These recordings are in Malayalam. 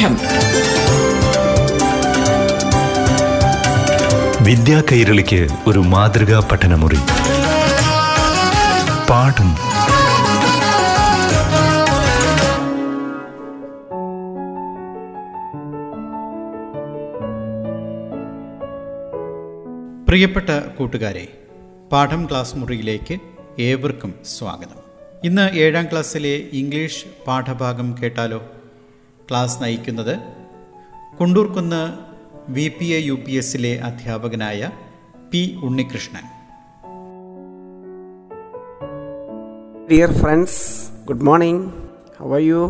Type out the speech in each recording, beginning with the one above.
പാഠം വിദ്യാ കൈരളിക്ക് ഒരു മാതൃകാ പഠനമുറി. പാഠം. പ്രിയപ്പെട്ട കൂട്ടുകാരെ പാഠം ക്ലാസ് മുറിയിലേക്ക് ഏവർക്കും സ്വാഗതം. ഇന്ന് ഏഴാം ക്ലാസ്സിലെ ഇംഗ്ലീഷ് പാഠഭാഗം കേട്ടാലോ? ക്ലാസ് നയിക്കുന്നത് Kundurkunnu V P A U P എസിലെ അധ്യാപകനായ P Unnikrishnan Dear friends, good morning. How are you?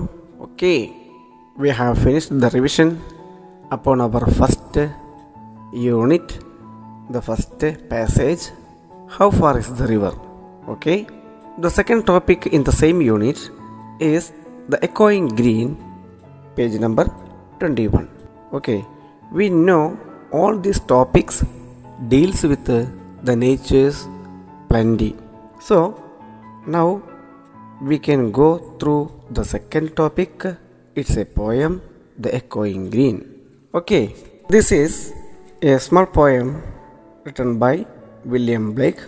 Okay, we have finished the revision upon our first unit, the first passage. How far is the river? Okay, the second topic in the same unit is the echoing green, page number 21. Okay, we know all these topics deals with uh, the nature's plenty. So now we can go through the second topic. It's a poem, The Echoing Green. Okay, this is a small poem written by William Blake.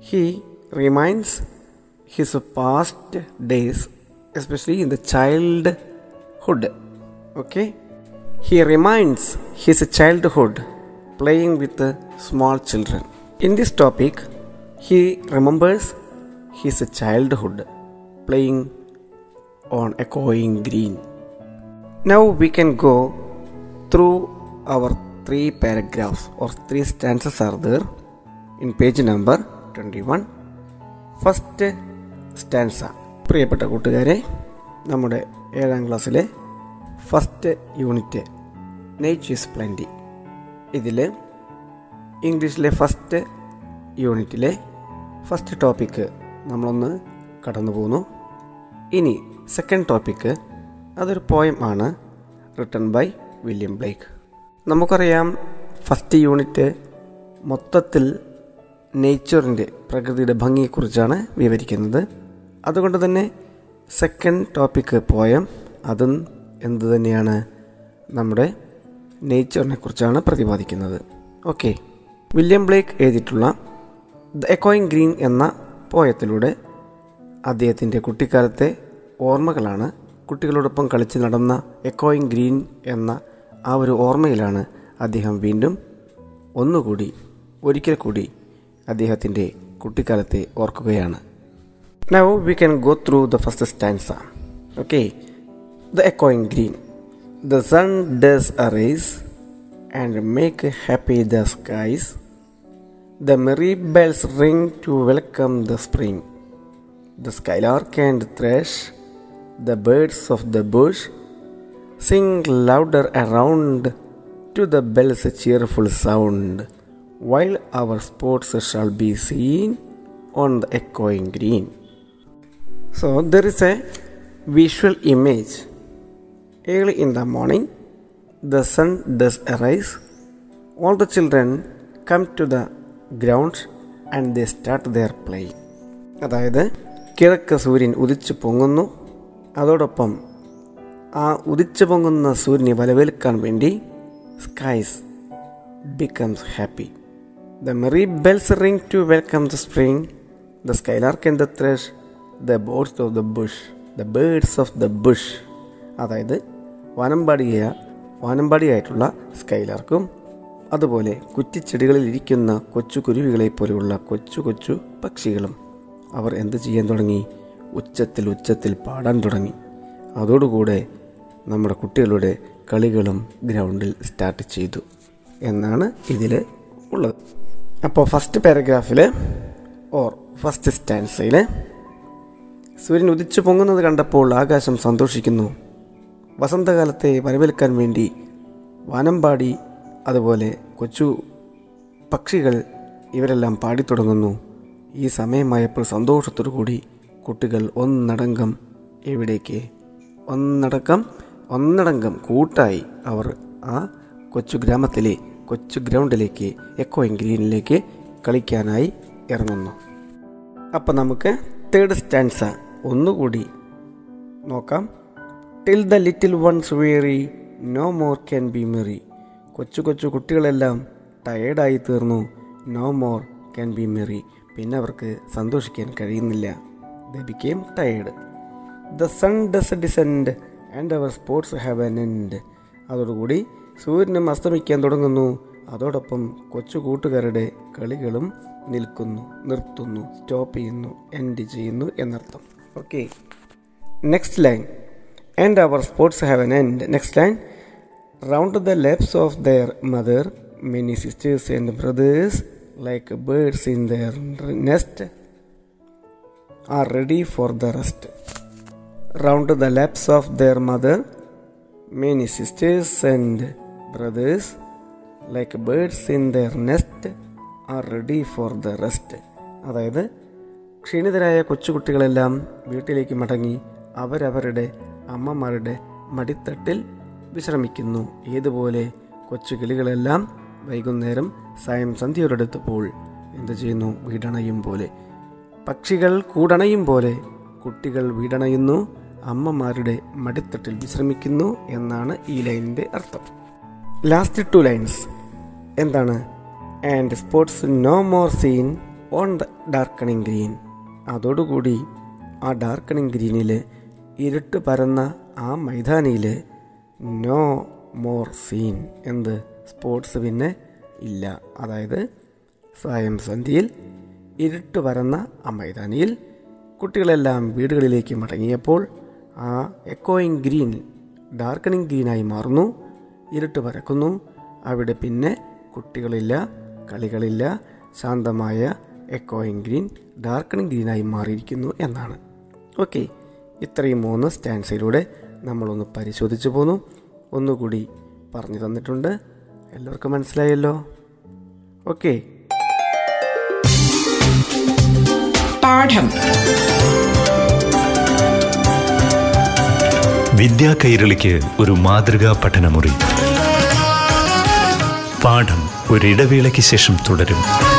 He reminds his past days, especially in the childhood. Okay, he reminds his childhood playing with small children. In this topic, he remembers his childhood playing on a echoing green. Now we can go through our three paragraphs or three stanzas are there in page number 21. First stanza പ്രിയപ്പെട്ട കൂട്ടുകാരെ നമ്മുടെ ഏഴാം ക്ലാസ്സിലെ first unit. Nature is plenty ഇതിൽ ഇംഗ്ലീഷിലെ ഫസ്റ്റ് യൂണിറ്റിലെ ഫസ്റ്റ് ടോപ്പിക്ക് നമ്മളൊന്ന് കടന്നു പോന്നു. ഇനി സെക്കൻഡ് ടോപ്പിക്ക് അതൊരു പോയം ആണ് റിട്ടൺ ബൈ വില്യം ബ്ലേക്ക് നമുക്കറിയാം ഫസ്റ്റ് യൂണിറ്റ് മൊത്തത്തിൽ നേച്ചറിന്റെ പ്രകൃതിയുടെ ഭംഗിയെക്കുറിച്ചാണ് വിവരിക്കുന്നത്. അതുകൊണ്ട് തന്നെ സെക്കൻഡ് ടോപ്പിക്ക് പോയം അതും എന്ത് തന്നെയാണ് നമ്മുടെ നേച്ചറിനെ കുറിച്ചാണ് പ്രതിപാദിക്കുന്നത്. ഓക്കെ. വില്യം ബ്ലേക്ക് എഴുതിയിട്ടുള്ള ദ എക്കോയിങ് ഗ്രീൻ എന്ന പോയത്തിലൂടെ അദ്ദേഹത്തിന്റെ കുട്ടിക്കാലത്തെ ഓർമ്മകളാണ് കുട്ടികളോടൊപ്പം കളിച്ച് നടന്ന എക്കോയിങ് ഗ്രീൻ എന്ന ആ ഒരു ഓർമ്മയിലാണ് അദ്ദേഹം വീണ്ടും ഒന്നുകൂടി ഒരിക്കൽ കൂടി അദ്ദേഹത്തിന്റെ കുട്ടിക്കാലത്തെ ഓർക്കുകയാണ്. Now we can go through the first stanza okay the echoing green. The sun does arise and make happy the skies. The merry bells ring to welcome the spring. The skylark and thrush, the birds of the bush, sing louder around to the bell's cheerful sound, while our sports shall be seen on the echoing green. So, there is a visual image Early in the morning, the sun does arise. All the children come to the grounds and they start their play. അതായത് കിഴക്ക് സൂര്യൻ ഉദിച്ചു പൊങ്ങുന്നു. അതോടൊപ്പം ആ ഉദിച്ചു പൊങ്ങുന്ന സൂര്യനെ വലവേൽക്കാൻ വേണ്ടി skies becomes happy the merry bells ring to welcome the spring the skylark and the thrush the birds of the bush the birds of the bush അതായത് വാനമ്പാടിയ വാനമ്പാടിയായിട്ടുള്ള സ്കൈലാർക്കും അതുപോലെ കുറ്റിച്ചെടികളിൽ ഇരിക്കുന്ന കൊച്ചു കുരുവികളെ പോലെയുള്ള കൊച്ചു കൊച്ചു പക്ഷികളും അവർ എന്ത് ചെയ്യാൻ തുടങ്ങി? ഉച്ചത്തിൽ ഉച്ചത്തിൽ പാടാൻ തുടങ്ങി. അതോടുകൂടെ നമ്മുടെ കുട്ടികളുടെ കളികളും ഗ്രൗണ്ടിൽ സ്റ്റാർട്ട് ചെയ്തു എന്നാണ് ഇതിൽ ഉള്ളത്. അപ്പോൾ ഫസ്റ്റ് പാരഗ്രാഫിൽ ഓർ ഫസ്റ്റ് സ്റ്റാൻസയിൽ സൂര്യൻ ഉദിച്ചു പൊങ്ങുന്നത് കണ്ടപ്പോൾ ആകാശം സന്തോഷിക്കുന്നു. വസന്തകാലത്തെ വരവേൽക്കാൻ വേണ്ടി വാനമ്പാടി അതുപോലെ കൊച്ചു പക്ഷികൾ ഇവരെല്ലാം പാടിത്തുടങ്ങുന്നു ഈ സമയമായപ്പോൾ സന്തോഷത്തോടു കൂടി കുട്ടികൾ ഒന്നടങ്കം എവിടേക്ക്? ഒന്നടക്കം ഒന്നടങ്കം കൂട്ടായി അവർ ആ കൊച്ചു ഗ്രാമത്തിലെ കൊച്ചു ഗ്രൗണ്ടിലേക്ക് എക്കോ ഗ്രീനിലേക്ക് കളിക്കാനായി ഇറങ്ങുന്നു. അപ്പം നമുക്ക് തേർഡ് സ്റ്റാൻസ ഒന്നുകൂടി നോക്കാം. Till the little ones weary no more can be merry കൊച്ചു കൊച്ചു കുട്ടികളെല്ലാം ടയേർഡായി തീർന്നു no more can be merry പിന്നെ അവർക്ക് സന്തോഷിക്കാൻ കഴിയുന്നില്ല. They became tired the sun does descend and our sports have an end അതോടുകൂടി സൂര്യനും അസ്തമിക്കാൻ തുടങ്ങുന്നു. അതോടൊപ്പം കൊച്ചു കൂട്ടുകാരുടെ കളികളും നിൽക്കുന്നു നിർത്തുന്നു സ്റ്റോപ്പ് ചെയ്യുന്നു എൻഡ് ചെയ്യുന്നു എന്നർത്ഥം. Okay next line and our sports have an end next line round the laps of their mother many sisters and brothers like birds in their nest are ready for the rest. Round the laps of their mother, many sisters and brothers, like birds in their nest, are ready for the rest. അതായത് ക്ഷീണിതരായ കൊച്ചുകുട്ടികളെല്ലാം വീട്ടിലേക്ക് മടങ്ങി അവരവരുടെ അമ്മമാരുടെ മടിത്തട്ടിൽ വിശ്രമിക്കുന്നു. ഏതുപോലെ കൊച്ചു കിളികളെല്ലാം വൈകുന്നേരം സായം സന്ധ്യയോടെടുത്തപ്പോൾ എന്ത് ചെയ്യുന്നു? വീടണയും പോലെ. പക്ഷികൾ കൂടണയും പോലെ. കുട്ടികൾ വീടണയുന്നു. അമ്മമാരുടെ മടിത്തട്ടിൽ വിശ്രമിക്കുന്നു എന്നാണ് ഈ ലൈനിന്റെ അർത്ഥം. ലാസ്റ്റ് ടു ലൈൻസ് എന്താണ്? And sports no more seen on the darkening green അതോടുകൂടി ആ ഡാർക്കണിങ് ഗ്രീനിൽ ഇരുട്ട് പരന്ന ആ മൈതാനിയിൽ നോ മോർ സീൻ എന്ത്? സ്പോർട്സ് പിന്നെ ഇല്ല. അതായത് സ്വയം സന്ധ്യയിൽ ഇരുട്ട് പരന്ന ആ മൈതാനിയിൽ കുട്ടികളെല്ലാം വീടുകളിലേക്ക് മടങ്ങിയപ്പോൾ ആ എക്കോയിങ് ഗ്രീൻ ഡാർക്കനിങ് ഗ്രീനായി മാറുന്നു. ഇരുട്ട് പരക്കുന്നു. അവിടെ പിന്നെ കുട്ടികളില്ല കളികളില്ല. ശാന്തമായ എക്കോയിങ് ഗ്രീൻ ഡാർക്കണിങ് ഗ്രീനായി മാറിയിരിക്കുന്നു എന്നാണ്. ഓക്കെ. ഇത്രയും മൂന്ന് സ്റ്റാൻസിലൂടെ നമ്മളൊന്ന് പരിശോധിച്ചു പോന്നു. ഒന്നുകൂടി പറഞ്ഞു തന്നിട്ടുണ്ട്. എല്ലാവർക്കും മനസ്സിലായല്ലോ? ഓക്കെ. പാഠം. വിദ്യാ കൈരളിക്ക് ഒരു മാതൃകാ പഠനമുറി. പാഠം ഒരിടവേളയ്ക്ക് ശേഷം തുടരും.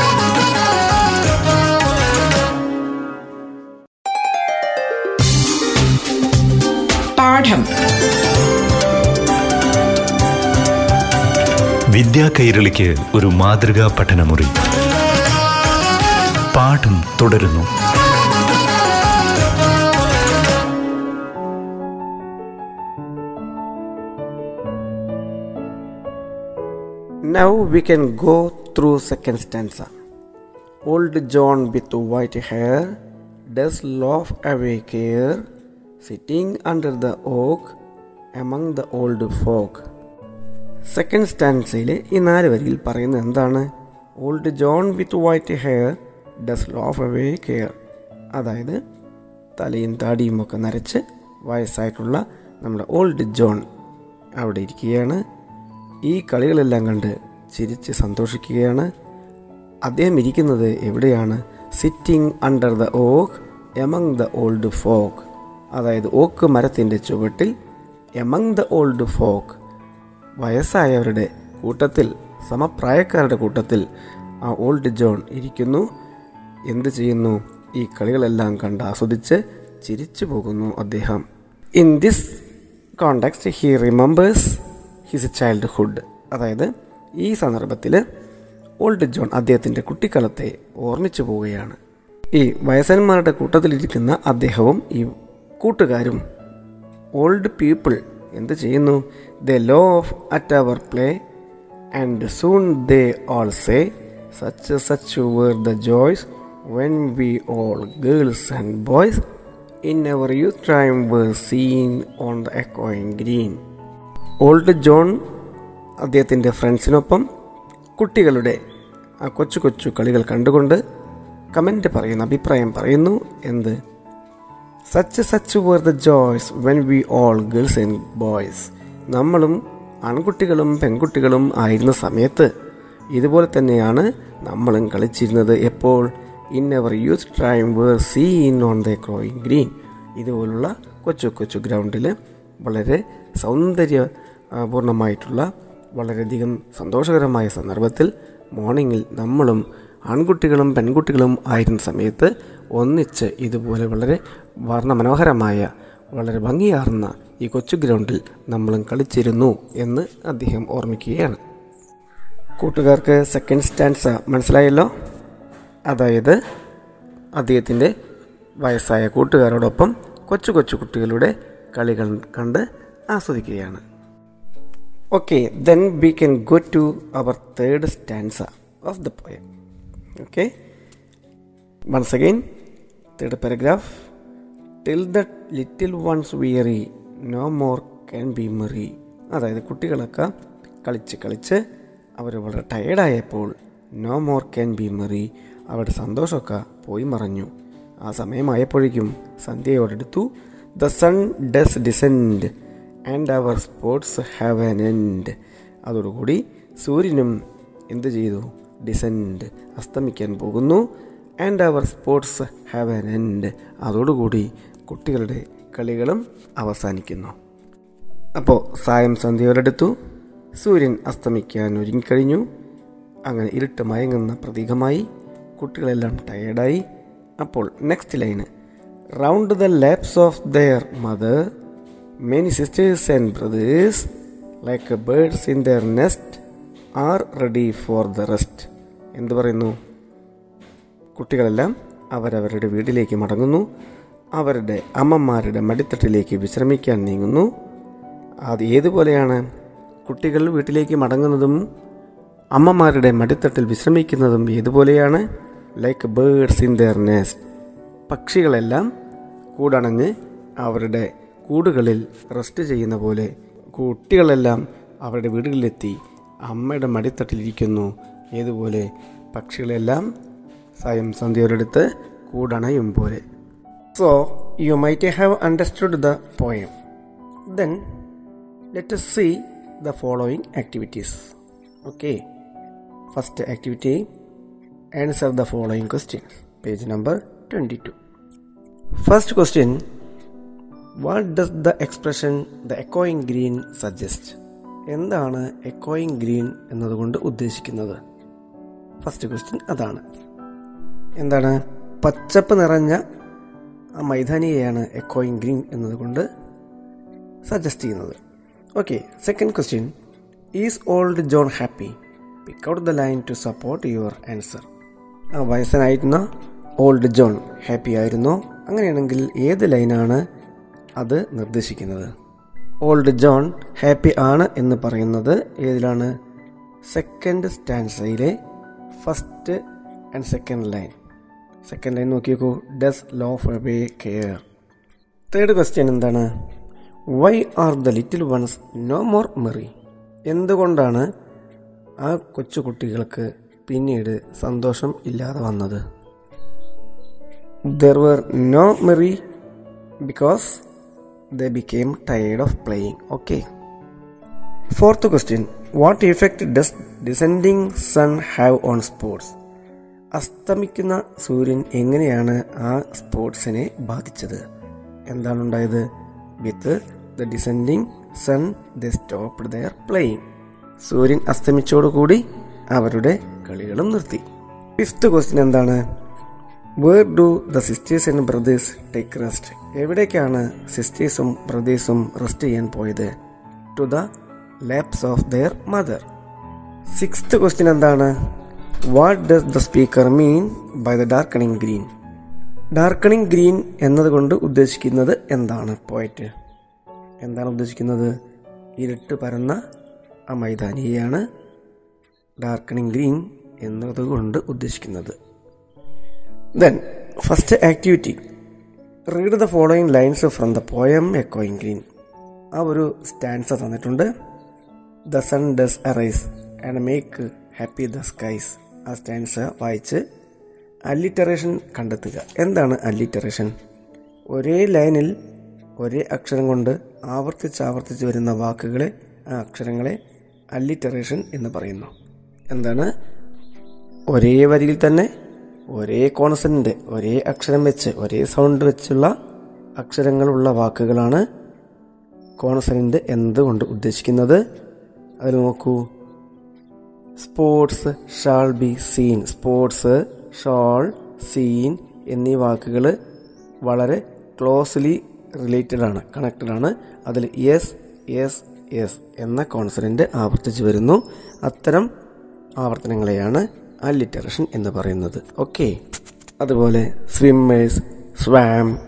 വിദ്യാ കൈരളിക്ക് ഒരു മാതൃകാ പഠനമുറി. പാഠം തുടരുന്നു. Now we can go through second stanza old John with white hair does laugh away care sitting under the oak among the old folk second സ്റ്റാൻസയിലെ ഈ നാല് വരിയിൽ പറയുന്നത് എന്താണ്? Old John with white hair does laugh away care അതായത് തലയും താടിയും ഒക്കെ നരച്ച് വയസ്സായിട്ടുള്ള നമ്മുടെ ഓൾഡ് ജോൺ അവിടെ ഇരിക്കുകയാണ്. ഈ കളികളെല്ലാം കണ്ട് ചിരിച്ച് സന്തോഷിക്കുകയാണ്. അദ്ദേഹം ഇരിക്കുന്നത് എവിടെയാണ്? Sitting under the oak among the old folk അതായത് ഓക്ക് മരത്തിന്റെ ചുവട്ടിൽ എമംഗ് ദ ഓൾഡ് ഫോക്ക് വയസ്സായവരുടെ കൂട്ടത്തിൽ സമപ്രായക്കാരുടെ കൂട്ടത്തിൽ ആ ഓൾഡ് ജോൺ ഇരിക്കുന്നു. എന്ത് ചെയ്യുന്നു? ഈ കളികളെല്ലാം കണ്ട് ആസ്വദിച്ച് ചിരിച്ചു പോകുന്നു അദ്ദേഹം. In this context he remembers his childhood അതായത് ഈ സന്ദർഭത്തിൽ ഓൾഡ് ജോൺ അദ്ദേഹത്തിന്റെ കുട്ടിക്കാലത്തെ ഓർമ്മിച്ചു പോവുകയാണ്. ഈ വയസ്സന്മാരുടെ കൂട്ടത്തിലിരിക്കുന്ന അദ്ദേഹവും ഈ കൂട്ടുകാരും ഓൾഡ് പീപ്പിൾ എന്ത് ചെയ്യുന്നു? They laugh at our play and soon they all say such such were the joys when we all girls and boys in our youth time were seen on the എക്കോയിങ് green old John അദ്ദേഹത്തിന്റെ ഫ്രണ്ട്സിനൊപ്പം കുട്ടികളുടെ ആ കൊച്ചു കൊച്ചു കളികൾ കണ്ടുകൊണ്ട് കമന്റ് പറയുന്നു അഭിപ്രായം പറയുന്നു എന്ത്? Such such were the joys when we all girls and boys നമ്മളും ആൺകുട്ടികളും പെൺകുട്ടികളും ആയിരുന്ന സമയത്ത് ഇതുപോലെ തന്നെയാണ് നമ്മളും കളിച്ചിരുന്നത് എപ്പോൾ? In our youth time were seen on the ക്രോയിങ് green ഇതുപോലുള്ള കൊച്ചു കൊച്ചു ഗ്രൗണ്ടിൽ വളരെ സൗന്ദര്യ പൂർണമായിട്ടുള്ള വളരെയധികം സന്തോഷകരമായ സന്ദർഭത്തിൽ മോർണിംഗിൽ നമ്മളും ആൺകുട്ടികളും പെൺകുട്ടികളും ആയിരുന്ന സമയത്ത് ഒന്നിച്ച് ഇതുപോലെ വളരെ വർണമനോഹരമായ വളരെ ഭംഗിയാർന്ന ഈ കൊച്ചു ഗ്രൗണ്ടിൽ നമ്മളും കളിച്ചിരുന്നു എന്ന് അദ്ദേഹം ഓർമ്മിക്കുകയാണ്. കൂട്ടുകാർക്ക് സെക്കൻഡ് സ്റ്റാൻസ മനസ്സിലായല്ലോ? അതായത് അദ്ദേഹത്തിന്റെ വയസ്സായ കൂട്ടുകാരോടൊപ്പം കൊച്ചു കൊച്ചു കുട്ടികളുടെ കളികൾ കണ്ട് ആസ്വദിക്കുകയാണ്. Okay then we can go to our third stanza of the poem okay once again third paragraph till the little ones weary no more can be merry അതായത് കുട്ടികളൊക്കെ കളിച്ച് കളിച്ച് അവർ വളരെ ടയേർഡായപ്പോൾ no more can be merry അവരുടെ സന്തോഷമൊക്കെ പോയി മറഞ്ഞു. ആ സമയമായപ്പോഴേക്കും സന്ധ്യയോടെടുത്തു. The sun does descend and our sports have an end അതോടുകൂടി സൂര്യനും എന്ത് ചെയ്തു? ഡിസെൻഡ് അസ്തമിക്കാൻ പോകുന്നു. And our sports have an end അതോടുകൂടി കുട്ടികളുടെ കളികളും അവസാനിക്കുന്നു. അപ്പോൾ സായം സന്ധ്യയോടെടുത്തു. സൂര്യൻ അസ്തമിക്കാൻ ഒരുങ്ങിക്കഴിഞ്ഞു. അങ്ങനെ ഇരുട്ട് മയങ്ങുന്ന പ്രതീകമായി കുട്ടികളെല്ലാം ടയേർഡായി അപ്പോൾ next line round the laps of their mother many sisters and brothers like birds in their nest are ready for the rest എന്ത് പറയുന്നു? കുട്ടികളെല്ലാം അവരവരുടെ വീട്ടിലേക്ക് മടങ്ങുന്നു. അവരുടെ അമ്മമാരുടെ മടിത്തട്ടിലേക്ക് വിശ്രമിക്കാൻ നീങ്ങുന്നു. അത് ഏതുപോലെയാണ്? കുട്ടികൾ വീട്ടിലേക്ക് മടങ്ങുന്നതും അമ്മമാരുടെ മടിത്തട്ടിൽ വിശ്രമിക്കുന്നതും ഏതുപോലെയാണ്? Like birds in their nest പക്ഷികളെല്ലാം കൂടണഞ്ഞ് അവരുടെ കൂടുകളിൽ റെസ്റ്റ് ചെയ്യുന്ന പോലെ കുട്ടികളെല്ലാം അവരുടെ വീടുകളിലെത്തി അമ്മയുടെ മടിത്തട്ടിലിരിക്കുന്നു. ഏതുപോലെ പക്ഷികളെല്ലാം സ്വയം സന്ധ്യയോടടുത്ത് കൂടണയും പോലെ. So you might have understood the poem then let see the following activities okay first activity answer the following question page number twenty two first question what does the expression the എക്കോയിങ് green suggest എന്താണ് എക്കോയിങ് ഗ്രീൻ എന്നതുകൊണ്ട് ഉദ്ദേശിക്കുന്നത്? ഫസ്റ്റ് ക്വസ്റ്റ്യൻ അതാണ്. എന്താണ്? പച്ചപ്പ് നിറഞ്ഞ ആ മൈതാനിയെയാണ് എക്കോയിൻ ഗ്രീൻ എന്നതുകൊണ്ട് സജസ്റ്റ് ചെയ്യുന്നത്. Okay second question is old John happy pick out the line to support your answer ആ വയസ്സനായിരുന്ന ഓൾഡ് ജോൺ ഹാപ്പി ആയിരുന്നു? അങ്ങനെയാണെങ്കിൽ ഏത് ലൈനാണ് അത് നിർദ്ദേശിക്കുന്നത്? ഓൾഡ് ജോൺ ഹാപ്പി ആണ് എന്ന് പറയുന്നത് ഏതിലാണ്? Second സ്റ്റാൻസയിലെ first and second line second line നോക്കി നോക്കൂ does for bay care third question എന്താണ്? Why are the little ones no more merry എന്തുകൊണ്ടാണ് ആ കൊച്ചു കുട്ടികൾക്ക് പിന്നീട് സന്തോഷം ഇല്ലാതെ വന്നത്? They were no merry because the became tired of playing okay fourth question what effect does descending sun have on sports അസ്തമിക്കുന്ന സൂര്യൻ എങ്ങനെയാണ് ആ സ്പോർട്സിനെ ബാധിച്ചത്? എന്താണ് ഉണ്ടായത്? With the descending sun the stop their playing സൂര്യൻ അസ്തമിച്ചോടുകൂടി അവരുടെ കളികളും നിർത്തി. ഫിഫ്ത്ത് ക്വസ്റ്റ്യൻ എന്താണ്? Where do the sisters and brothers take rest എവിടേക്കാണ് സിസ്റ്റേഴ്സും ബ്രദേഴ്സും റെസ്റ്റ് ചെയ്യാൻ പോയത്? To the laps of their mother sixth question എന്താണ്? What does the speaker mean by the darkening green darkening green എന്നതുകൊണ്ട് ഉദ്ദേശിക്കുന്നത് എന്താണ്? പോയറ്റ് എന്താണ് ഉദ്ദേശിക്കുന്നത്? ഇരുട്ട് പരന്ന ആ മൈതാനിയെയാണ് ഡാർക്കണിങ് ഗ്രീൻ എന്നതുകൊണ്ട് ഉദ്ദേശിക്കുന്നത്. Then first activity read the following lines from the poem എക്കോയിങ് green ആ ഒരു സ്റ്റാൻസ് തന്നിട്ടുണ്ട്. The sun does arise and make happy the skies ആ സ്റ്റാൻസ വായിച്ച് അല്ലിറ്ററേഷൻ കണ്ടെത്തുക. എന്താണ് അല്ലിറ്ററേഷൻ ഒരേ ലൈനിൽ ഒരേ അക്ഷരം കൊണ്ട് ആവർത്തിച്ച് ആവർത്തിച്ച് വരുന്ന വാക്കുകളെ ആ അക്ഷരങ്ങളെ അല്ലിറ്ററേഷൻ എന്ന് പറയുന്നു. എന്താണ്? ഒരേ വരിയിൽ തന്നെ ഒരേ കോൺസെന്റ് ഒരേ അക്ഷരം വെച്ച് ഒരേ സൗണ്ട് വെച്ചുള്ള അക്ഷരങ്ങളുള്ള വാക്കുകളാണ് കോൺസെന്റ് എന്നതുകൊണ്ട് ഉദ്ദേശിക്കുന്നത്? അതിൽ നോക്കൂ. Sports shall be seen. Sports shall seen എന്നീ വാക്കുകൾ വളരെ ക്ലോസ്ലി റിലേറ്റഡ് ആണ് കണക്റ്റഡ് ആണ്. അതിൽ എസ് എസ് എസ് എന്ന കോൺസെന്റ് ആവർത്തിച്ച് വരുന്നു. അത്തരം ആവർത്തനങ്ങളെയാണ് അല്ലിറ്ററേഷൻ എന്ന് പറയുന്നത്. ഓക്കെ. അതുപോലെ swimmers swam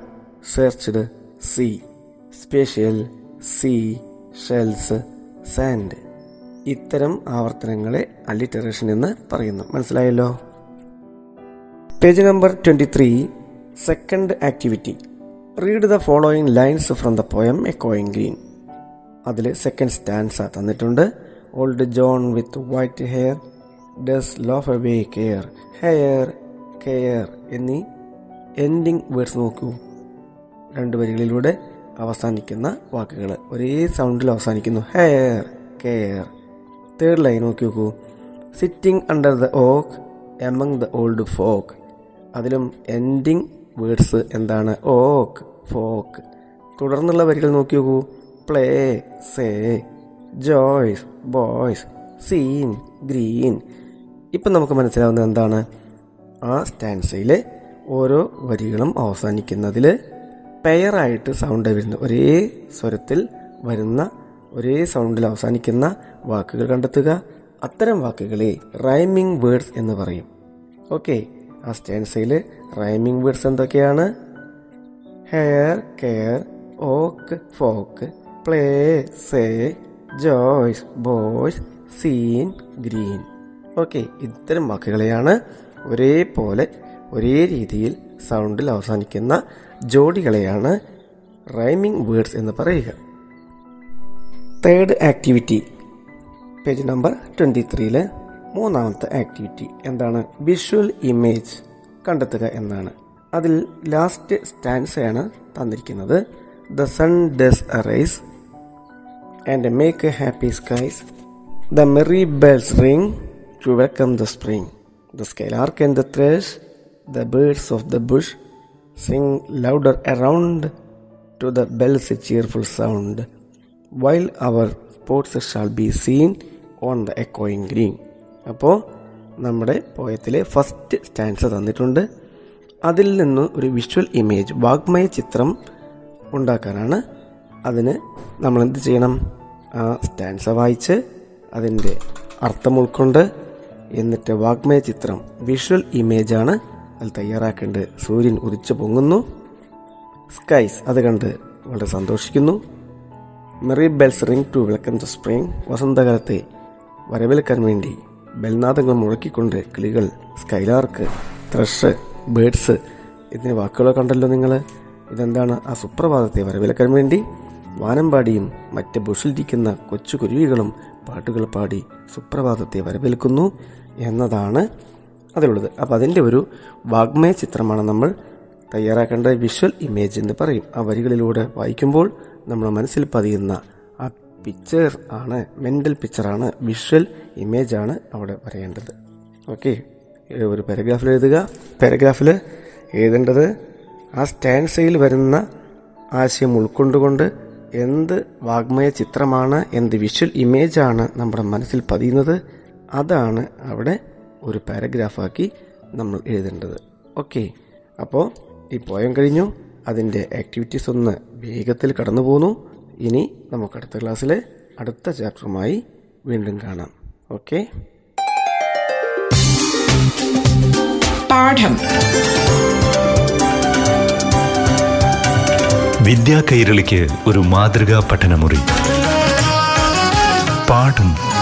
searched sea spatial sea shells sand. ഇത്തരം ആവർത്തനങ്ങളെ അലിറ്ററേഷൻ എന്ന് പറയുന്നു. മനസ്സിലായല്ലോ? Page number twenty three second activity. Read the following lines from the poem A കോയിങ് ഗ്രീൻ അതിൽ സെക്കൻഡ് സ്റ്റാൻസ തന്നിട്ടുണ്ട് old John with white hair does laugh away care hair care എന്നീ എൻഡിങ് വേർഡ്സ് നോക്കൂ. രണ്ട് വരികളിലൂടെ അവസാനിക്കുന്ന വാക്കുകൾ ഒരേ സൗണ്ടിൽ അവസാനിക്കുന്നു. ഹെയർ കെയർ തേർഡ് ലൈൻ നോക്കി നോക്കൂ. Sitting under the oak among the old folk അതിലും എൻഡിങ് വേർഡ്സ് എന്താണ്? ഓക്ക് ഫോക്ക് തുടർന്നുള്ള വരികൾ നോക്കി നോക്കൂ. Play say joys boys seen green ഇപ്പം നമുക്ക് മനസ്സിലാവുന്നത് എന്താണ്? ആ സ്റ്റാൻസയിലെ ഓരോ വരികളും അവസാനിക്കുന്നതിൽ പെയറായിട്ട് സൗണ്ട് വരുന്ന ഒരേ സ്വരത്തിൽ വരുന്ന ഒരേ സൗണ്ടിൽ അവസാനിക്കുന്ന വാക്കുകൾ കണ്ടെത്തുക. അത്തരം വാക്കുകളെ റൈമിംഗ് വേർഡ്സ് എന്ന് പറയും. ഓക്കെ ആ സ്റ്റാൻസയിൽ റൈമിംഗ് വേർഡ്സ് എന്തൊക്കെയാണ്? Hair care oak folk play say joys boys seen green okay ഇത്തരം വാക്കുകളെയാണ് ഒരേപോലെ ഒരേ രീതിയിൽ സൗണ്ടിൽ അവസാനിക്കുന്ന ജോഡികളെയാണ് റൈമിംഗ് വേർഡ്സ് എന്ന് പറയുക. Third activity page number twenty ത്രീയിലെ മൂന്നാമത്തെ ആക്ടിവിറ്റി എന്താണ്? വിഷ്വൽ ഇമേജ് കണ്ടെത്തുക എന്നാണ്. അതിൽ ലാസ്റ്റ് സ്റ്റാൻസയാണ് തന്നിരിക്കുന്നത്. The sun does arise and make a happy skies the merry bells ring to welcome the spring the skylark and the thrush the birds of the bush sing louder around to the bells a cheerful sound while our sports shall be seen on the എക്കോയിങ് green അപ്പോൾ നമ്മുടെ പോയത്തിലെ ഫസ്റ്റ് സ്റ്റാൻസ് തന്നിട്ടുണ്ട്. അതിൽ നിന്ന് ഒരു വിഷ്വൽ ഇമേജ് വാഗ്മയ ചിത്രം ഉണ്ടാക്കാനാണ് അതിന് നമ്മൾ എന്ത് ചെയ്യണം? ആ സ്റ്റാൻസ വായിച്ച് അതിന്റെ അർത്ഥം ഉൾക്കൊണ്ട് എന്നിട്ട് വാഗ്മയ ചിത്രം വിഷ്വൽ ഇമേജാണ് അതിൽ തയ്യാറാക്കേണ്ടത്. സൂര്യൻ ഉദിച്ചു പൊങ്ങുന്നു. സ്കൈസ് അത് കണ്ട് വളരെ സന്തോഷിക്കുന്നു. Merry bells ring to welcome the spring വസന്തകാലത്തെ വരവേൽക്കാൻ വേണ്ടി ബെൽനാദങ്ങൾ മുഴക്കിക്കൊണ്ട് കിളികൾ സ്കൈലാർക്ക് ത്രഷ് ബേഡ്സ് ഇതിന് വാക്കുകളൊക്കെ കണ്ടല്ലോ നിങ്ങൾ ഇതെന്താണ് ആ സുപ്രഭാതത്തെ വരവേൽക്കാൻ വേണ്ടി? വാനമ്പാടിയും മറ്റ് ബുഷിലിരിക്കുന്ന കൊച്ചു കുരുവികളും പാട്ടുകൾ പാടി സുപ്രഭാതത്തെ വരവേൽക്കുന്നു എന്നതാണ് അതിലുള്ളത്. അപ്പോൾ അതിന്റെ ഒരു വാഗ്മയ ചിത്രമാണ് നമ്മൾ തയ്യാറാക്കേണ്ട വിഷ്വൽ ഇമേജ് എന്ന് പറയും. ആ വരികളിലൂടെ വായിക്കുമ്പോൾ നമ്മുടെ മനസ്സിൽ പതിയുന്ന ആ പിക്ചർ ആണ് മെന്റൽ പിക്ചറാണ് വിഷ്വൽ ഇമേജ് ആണ് അവിടെ പറയേണ്ടത്. ഓക്കെ ഒരു പാരഗ്രാഫിൽ എഴുതുക. പാരഗ്രാഫിൽ എഴുതേണ്ടത് ആ സ്റ്റാൻസയിൽ വരുന്ന ആശയം ഉൾക്കൊണ്ടുകൊണ്ട് എന്ത് വാഗ്മയ ചിത്രമാണ് എന്ത് വിഷ്വൽ ഇമേജാണ് നമ്മുടെ മനസ്സിൽ പതിയുന്നത് അതാണ് അവിടെ ഒരു പാരഗ്രാഫാക്കി നമ്മൾ എഴുതേണ്ടത്. ഓക്കെ അപ്പോൾ ഈ പോയം കഴിഞ്ഞു. അതിന്റെ ആക്ടിവിറ്റീസ് ഒന്ന് വേഗത്തിൽ കടന്നു പോന്നു. ഇനി നമുക്ക് അടുത്ത ക്ലാസ്സിൽ അടുത്ത ചാപ്റ്ററുമായി വീണ്ടും കാണാം. ഓക്കെ? പാഠം. വിദ്യാ കൈരളിക്ക് ഒരു മാതൃകാ പഠനമുറി. പാഠം